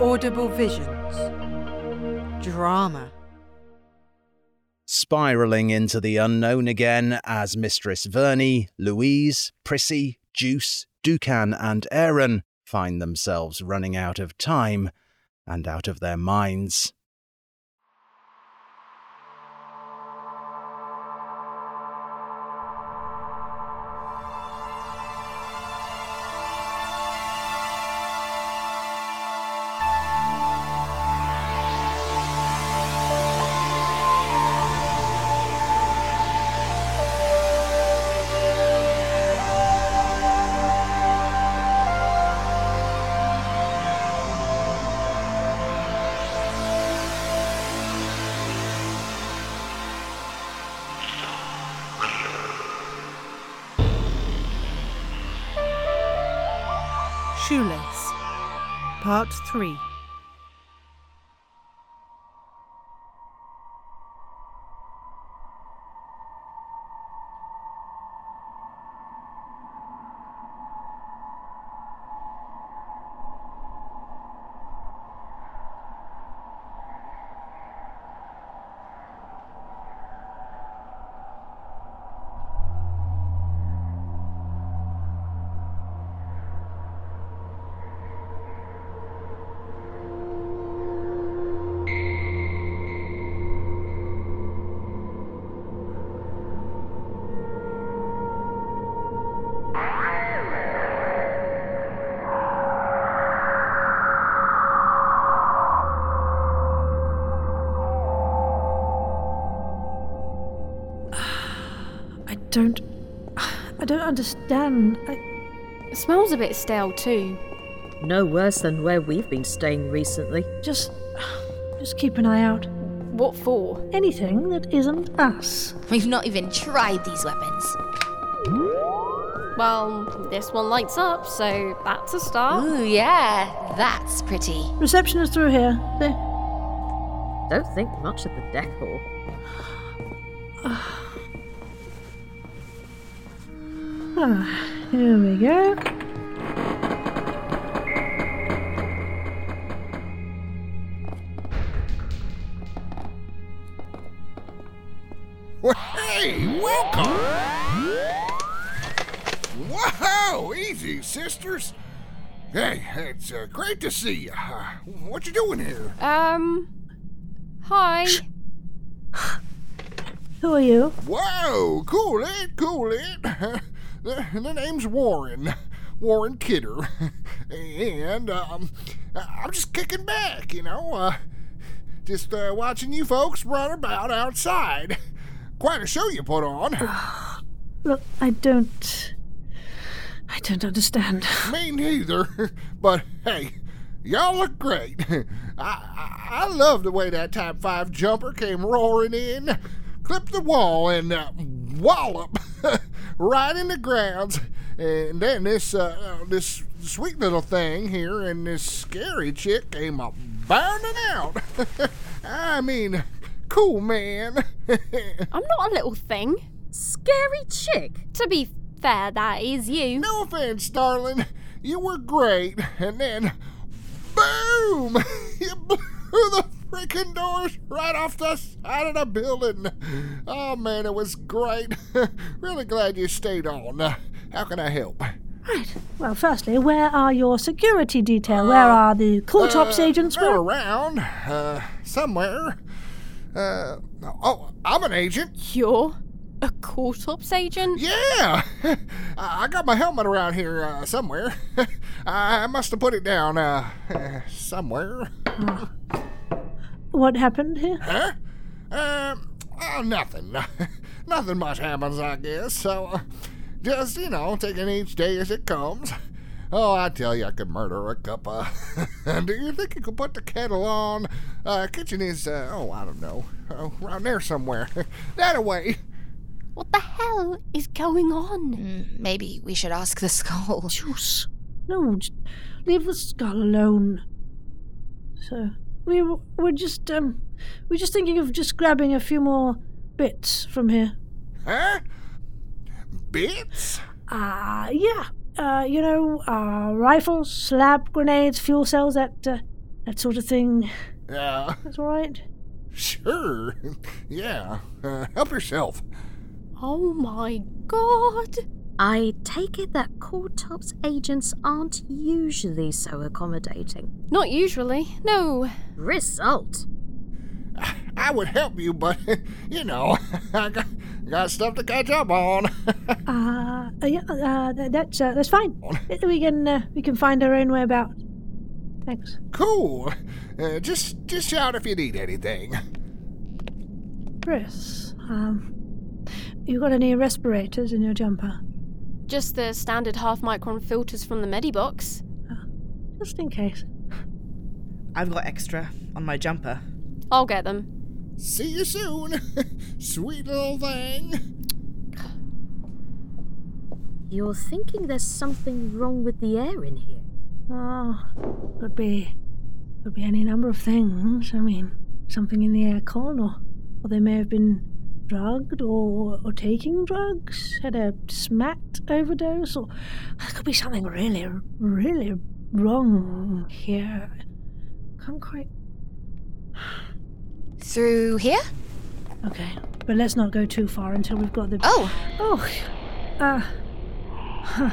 Audible Visions. Drama. Spiraling into the unknown again as Mistress Verney, Louise, Prissy, Juice, Ducan, and Aaron find themselves running out of time and out of their minds. Shoelace. Part 3. Don't. I don't understand. I, It smells a bit stale too. No worse than where we've been staying recently. just. Just keep an eye out. What for? Anything that isn't us. We've not even tried these weapons. Well, this one lights up, so that's a start. Ooh, yeah, that's pretty. Reception is through here. There. Don't think much of the decor. Ah, here we go. Well, hey, welcome! Whoa, easy, sisters. Hey, it's uh, great to see you. Uh, what you doing here? Um. Hi. Who are you? Whoa, cool it, cool it. the, the name's Warren, Warren Kidder, and um, I'm just kicking back, you know, uh, just uh, watching you folks run about outside. Quite a show you put on. Look, I don't. I don't understand. Me neither. But hey, y'all look great. I, I I love the way that Type Five jumper came roaring in, clipped the wall, and uh, wallop right in the grounds. And then this uh, this sweet little thing here and this scary chick came up bounding out. I mean, cool man. I'm not a little thing. Scary chick. To be fair, that is you. No offense, darling. You were great. And then, boom! You blew the freaking doors right off the side of the building. Oh, man, it was great. really glad you stayed on. Uh, how can I help? Right. Well, firstly, where are your security detail? Where are the court ops Uh, agents? They're Where? around. Uh, somewhere. Uh, oh, I'm an agent. You're a court ops agent? Yeah, I I got my helmet around here uh, somewhere. I must have put it down uh, uh, somewhere. What happened here? Huh? Um, oh, nothing. nothing much happens, I guess. So, uh, just, you know, taking each day as it comes. Oh, I tell you, I could murder a cuppa. Do you think you could put the kettle on? Uh, kitchen is, uh, oh, I don't know, oh, around there somewhere. that away. What the hell is going on? Mm, maybe we should ask the skull. Juice. No, just leave the skull alone. So we w- we're just um we're just thinking of just grabbing a few more bits from here. Huh? Bits? Ah, yeah. Uh, you know, uh, rifles, slab grenades, fuel cells, that uh, that sort of thing. Uh, That's all right. sure. yeah. Uh, help yourself. Oh my god. I take it that Cortop's agents aren't usually so accommodating. Not usually. No. Result. I would help you, but, you know, I got, got stuff to catch up on. Uh, uh, yeah, uh, that's uh, that's fine. We can uh, we can find our own way about. Thanks. cool. Uh, just, just shout if you need anything. Chris, um, you got any respirators in your jumper? Just the standard half micron filters from the Medibox. Just in case. I've got extra on my jumper. I'll get them. See you soon. Sweet little thing. You're thinking there's something wrong with the air in here? Oh, could be, could be any number of things. I mean, something in the aircon, or, or there may have been drugged or, or taking drugs, had a smacked overdose, or there could be something really, really wrong here. Can't quite. Through here? Okay, but let's not go too far until we've got the. Oh, Oh, uh. Huh.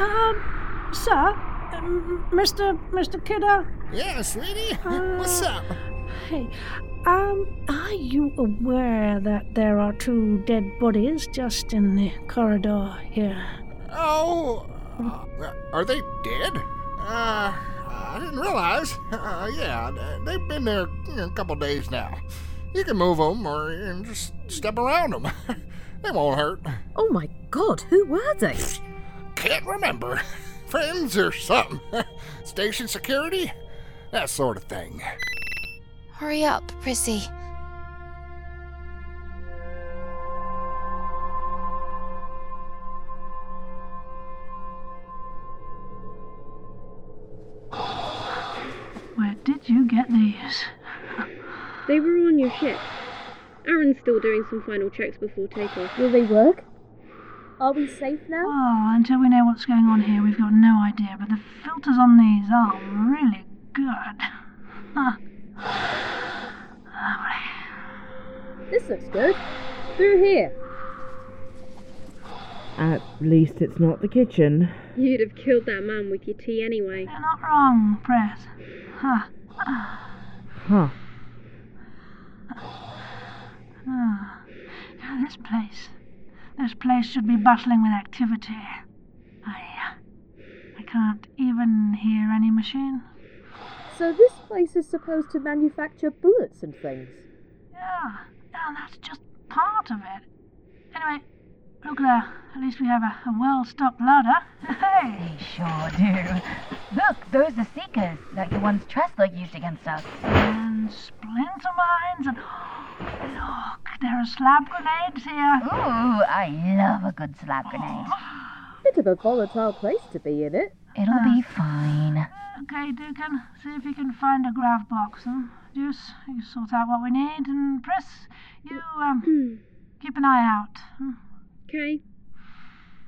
Um, sir, um, Mr. Mr. Kidder, Yeah, sweetie. What's up? Hey, um, are you aware that there are two dead bodies just in the corridor here? Oh, uh, are they dead? Uh, I didn't realize. Uh, yeah, they've been there you know, a couple days now. You can move them or you can just step around them. they won't hurt. Oh my god, who were they? Can't remember. Friends or something. Station security? That sort of thing. Hurry up, Prissy. Where did you get these? They were on your ship. Aaron's still doing some final checks before takeoff. Will they work? Are we safe now? Oh, until we know what's going on here, we've got no idea, but the filters on these are really good. Huh. Lovely. This looks good. Through here. At least it's not the kitchen. You'd have killed that man with your tea anyway. You're not wrong, Press. Huh. Huh. Ah, now this place. This place should be bustling with activity. I. uh, I can't even hear any machine. So this place is supposed to manufacture bullets and things. Yeah, yeah, that's just part of it. Anyway, look there. At least we have a, a well stocked larder. Hey! Sure do. Look, those are Seekers, like the ones Treslock used against us. And splinter mines and. Look, there are slab grenades here. Ooh, I love a good slab grenade. Bit of a volatile place to be in it. It'll be fine. Okay, Ducan, see if you can find a grav box. Hmm? Juice, you sort out what we need, and Press, you um, keep an eye out. Hmm? Okay.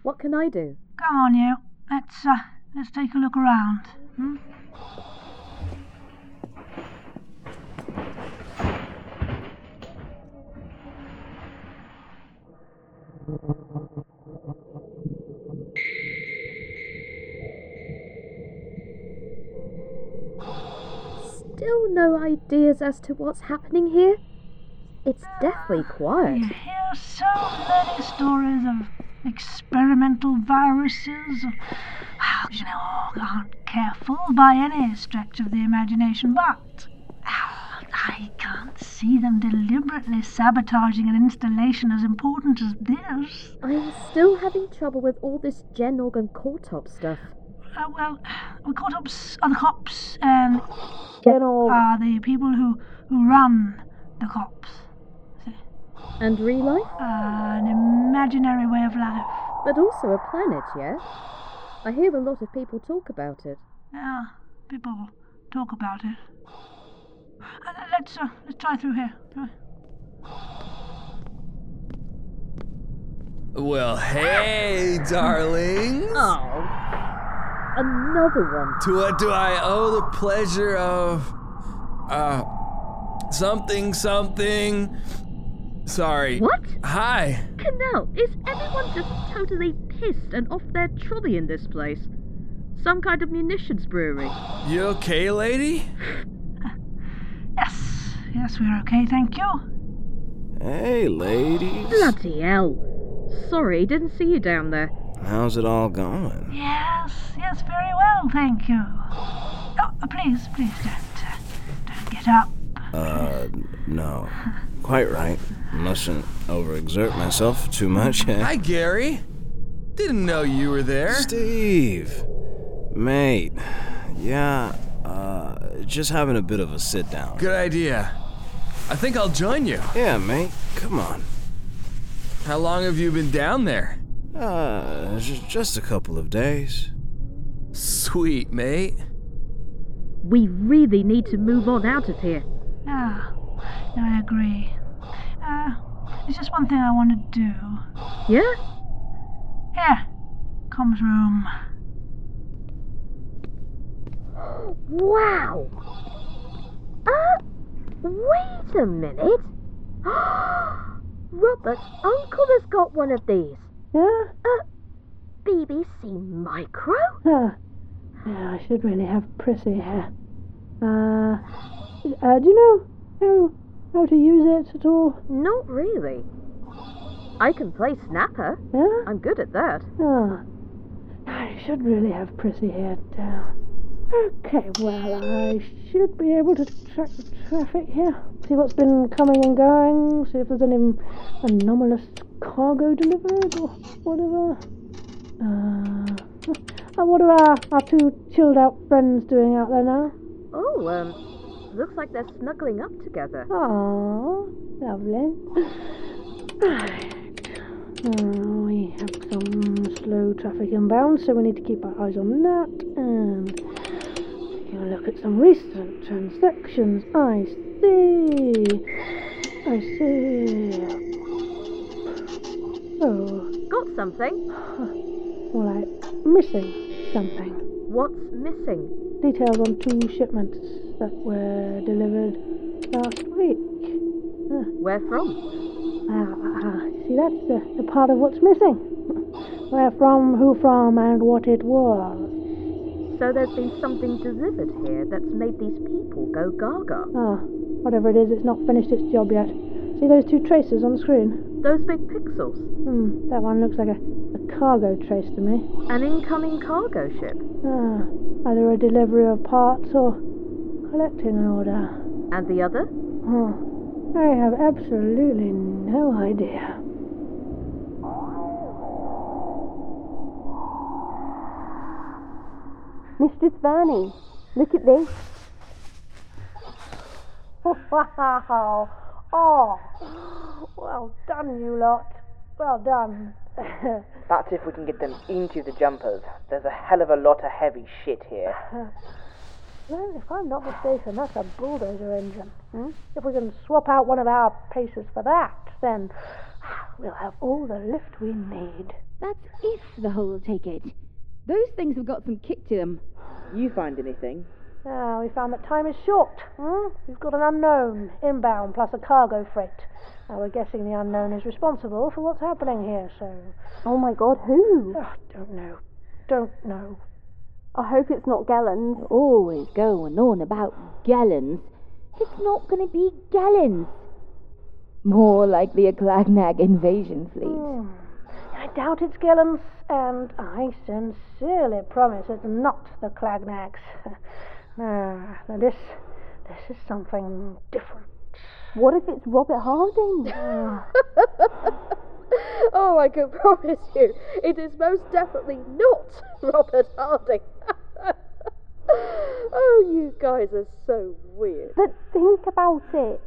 What can I do? Come on, you. Let's uh, let's take a look around. Hmm? Still no ideas as to what's happening here? It's deathly quiet. You hear so many stories of experimental viruses. How you know aren't careful by any stretch of the imagination, but I can't see them deliberately sabotaging an installation as important as this. I'm still having trouble with all this Gen Organ Cortop stuff. Uh, well, the cops are the cops, and are the people who, who run the cops. And real life? Uh, an imaginary way of life. But also a planet, yes? I hear a lot of people talk about it. Yeah, people talk about it. Uh, let's uh, let's try through here. Well, hey, darlings. Oh. Another one. To what do I owe the pleasure of. Uh. Something, something. Sorry. What? Hi. Canal, is everyone just totally pissed and off their trolley in this place? Some kind of munitions brewery. You okay, lady? Yes, yes, we're okay, thank you. Hey, ladies. Bloody hell. Sorry, didn't see you down there. How's it all going? Yes, yes, very well, thank you. Oh, uh, please, please don't, uh, don't get up. Uh, no. Quite right. Mustn't overexert myself too much. eh? Hi, Gary. Didn't know you were there. Steve. Mate. Yeah, uh, just having a bit of a sit down. Good idea. I think I'll join you. Yeah, mate. Come on. How long have you been down there? Uh, just a couple of days. Sweet, mate. We really need to move on out of here. Ah, no, I agree. Uh, there's just one thing I want to do. Yeah? Here, comms room. Wow! Uh, wait a minute. Robert's uncle has got one of these. Yeah? Uh, BBC Micro? Ah, yeah, I should really have Prissy here. Uh, uh, do you know how, how to use it at all? Not really. I can play Snapper. Yeah? I'm good at that. Ah, I should really have Prissy here down. Okay, well, I should be able to track the traffic here. See what's been coming and going. See if there's any anomalous cargo delivered or whatever. Uh, uh, what are our, our two chilled out friends doing out there now? Oh, um, looks like they're snuggling up together. Oh, lovely. Right. Uh, we have some slow traffic inbound, so we need to keep our eyes on that. And taking a look at some recent transactions. I see. I see. Oh, Got something? more like missing something. What's missing? Details on two shipments that were delivered last week. Ah. Where from? Ah, ah, see, that's the, the part of what's missing. Where from, who from, and what it was. So there's been something delivered here that's made these people go gaga. Ah, whatever it is, it's not finished its job yet. See those two traces on the screen? Those big pixels. Hmm, that one looks like a, a cargo trace to me. An incoming cargo ship. Ah, either a delivery of parts or collecting an order. And the other? Oh, I have absolutely no idea. Mistress Verney, look at this. Wow! Oh, well done, you lot. Well done. That's if we can get them into the jumpers. There's a hell of a lot of heavy shit here. well, if I'm not mistaken, that's a bulldozer engine. Hmm? If we can swap out one of our pacers for that, then we'll have all the lift we need. That's if the hull will take it. Those things have got some kick to them. You find anything? Ah, we found that time is short. Hmm? We've got an unknown inbound plus a cargo freight. Now we're guessing the unknown is responsible for what's happening here, so. Oh my god, who? Oh, don't know. Don't know. I hope it's not Gallons. You're always going on about gallons. It's not going to be gallons. More likely a Clagnag invasion fleet. Hmm. I doubt it's Gillens, and I sincerely promise it's not the Clagnags. ah, now this, this is something different. What if it's Robert Harding? oh, I can promise you, it is most definitely not Robert Harding. oh, you guys are so weird. But think about it.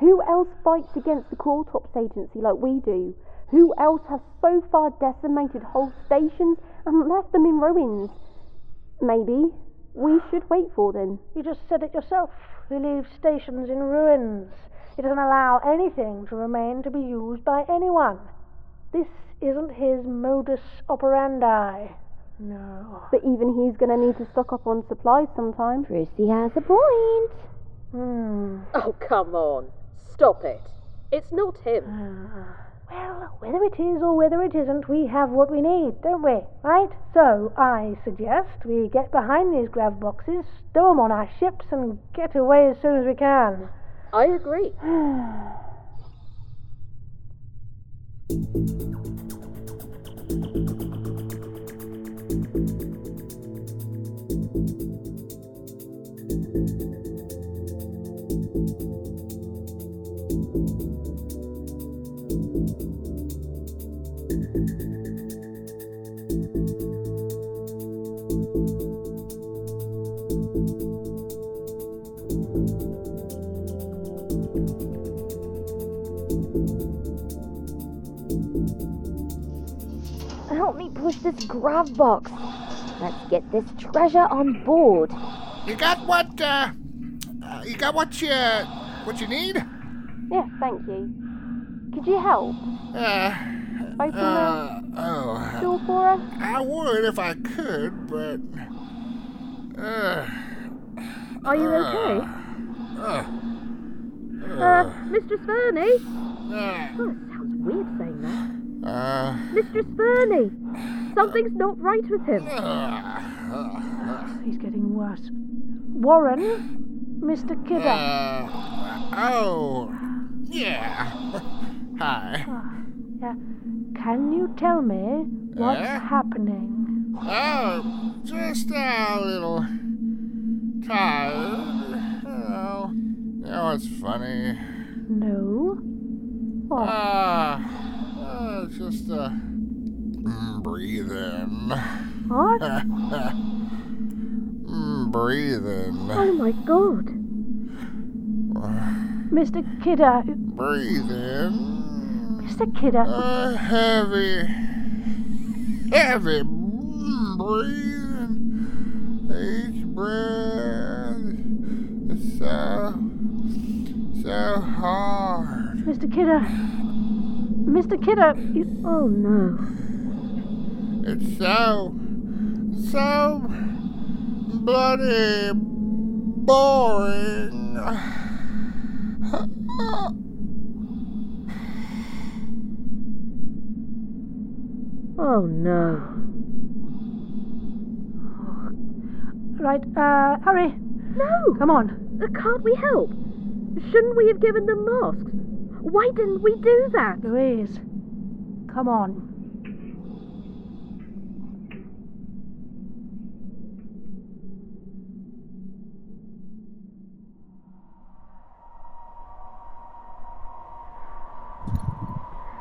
Who else fights against the Crawltops Agency like we do? Who else has so far decimated whole stations and left them in ruins? Maybe we should wait for them. You just said it yourself. He leaves stations in ruins. He doesn't allow anything to remain to be used by anyone. This isn't his modus operandi. No. But even he's gonna need to stock up on supplies sometime. Prissy has a point. Hmm. Oh, come on. Stop it. It's not him. Well, whether it is or whether it isn't, we have what we need, don't we? Right? So, I suggest we get behind these grav boxes, stow 'em on our ships, and get away as soon as we can. I agree. This grav box. Let's get this treasure on board. You got what, uh, uh, you got what you, what you need? Yes, thank you. Could you help? Uh, Open uh, the oh. door for us? I would if I could, but, uh, Are you okay? uh, Uh, Mistress Verney? uh, Oh, it sounds weird saying that. uh, Mistress Verney! Something's not right with him. He's getting worse. Warren, Mr. Kidder. uh, oh, yeah. Hi. Yeah. Can you tell me what's Eh? happening? Oh, just a little tired. You know, you know what's funny? No. What? Ah, uh, it's just uh, mm, breathing. What? mm, breathing. Oh my god. Mr. Kidder. Breathing. Mr. Kidder. Uh, heavy, heavy breathing. Each breath is so, so hard. Mr. Kidder. Mr. Kidder. You... Oh no. It's so, so bloody boring. Oh no. Right, uh, hurry. No! Come on. Uh, can't we help? Shouldn't we have given them masks? Why didn't we do that? Louise, come on.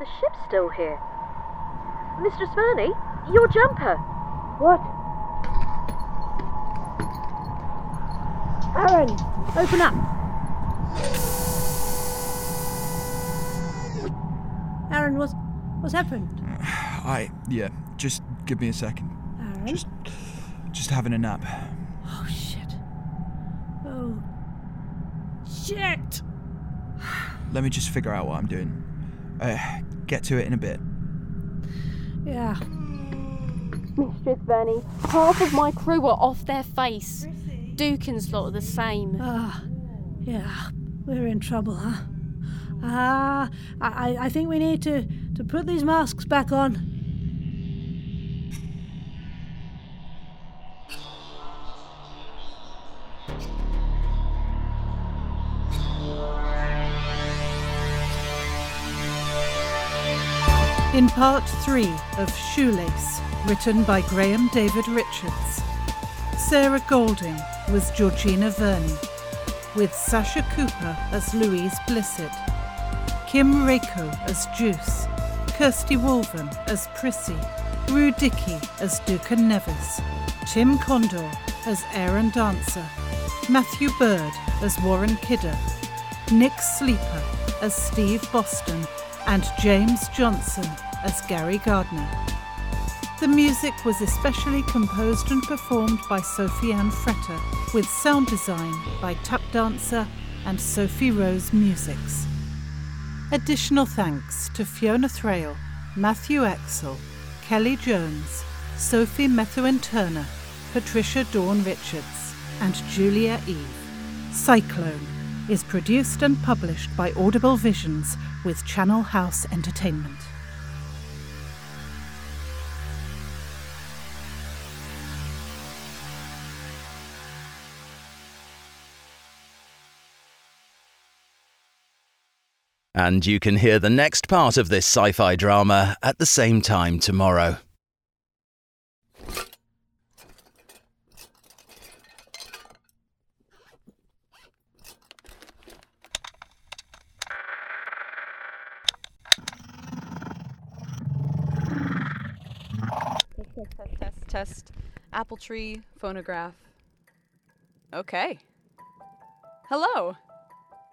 The ship's still here. Mr. Verney, your jumper. What? Aaron, open up. Aaron, what's, what's happened? I yeah, just give me a second. Aaron? Just just having a nap. Oh, shit. Oh. Shit! Let me just figure out what I'm doing. Uh, get to it in a bit. Yeah. Mistress Verney, half of my crew Crew are off their face. Duke and Slot are the same. Ah, yeah, we're in trouble, huh? Ah, I, I- I think we need to, to put these masks back on. In part three of Shoelace, written by Graham David Richards, Sarah Golding was Georgina Verney, with Sasha Cooper as Louise Blissett, Kim Reiko as Juice, Kirsty Wolven as Prissy, Rue Dickey as Ducan Nevis, Tim Condor as Aaron Dancer, Matthew Bird as Warren Kidder, Nick Sleeper as Steve Boston, and James Johnson as Gary Gardner. The music was especially composed and performed by Sophie Ann Fretter, with sound design by Tap Dancer and Sophie Rose Musics. Additional thanks to Fiona Thrale, Matthew Axel, Kelly Jones, Sophie Methuen Turner, Patricia Dawn Richards, and Julia Eve. Cyclone is produced and published by Audible Visions with Channel House Entertainment. And you can hear the next part of this sci fi drama at the same time tomorrow. Test, test, test, test. Apple tree, phonograph. Okay. Hello.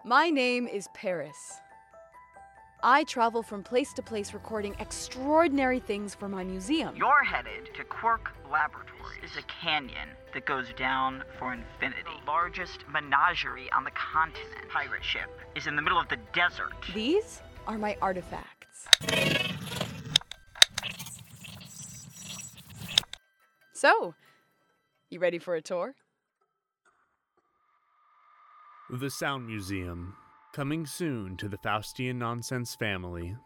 My name is Paris. I travel from place to place recording extraordinary things for my museum. You're headed to Quark Laboratories. Is a canyon that goes down for infinity. The largest menagerie on the continent. Pirate ship is in the middle of the desert. These are my artifacts. So, you ready for a tour? The Sound Museum, coming soon to the Faustian Nonsense family.